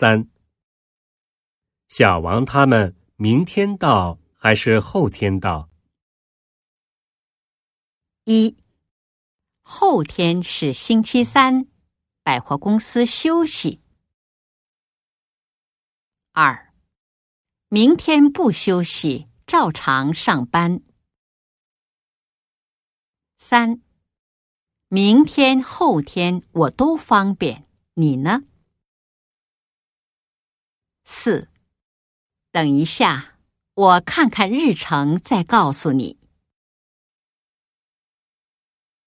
三。小王他们明天到还是后天到？一，后天是星期三，百货公司休息。二，明天不休息，照常上班。三，明天、后天我都方便，你呢？四，等一下，我看看日程再告诉你。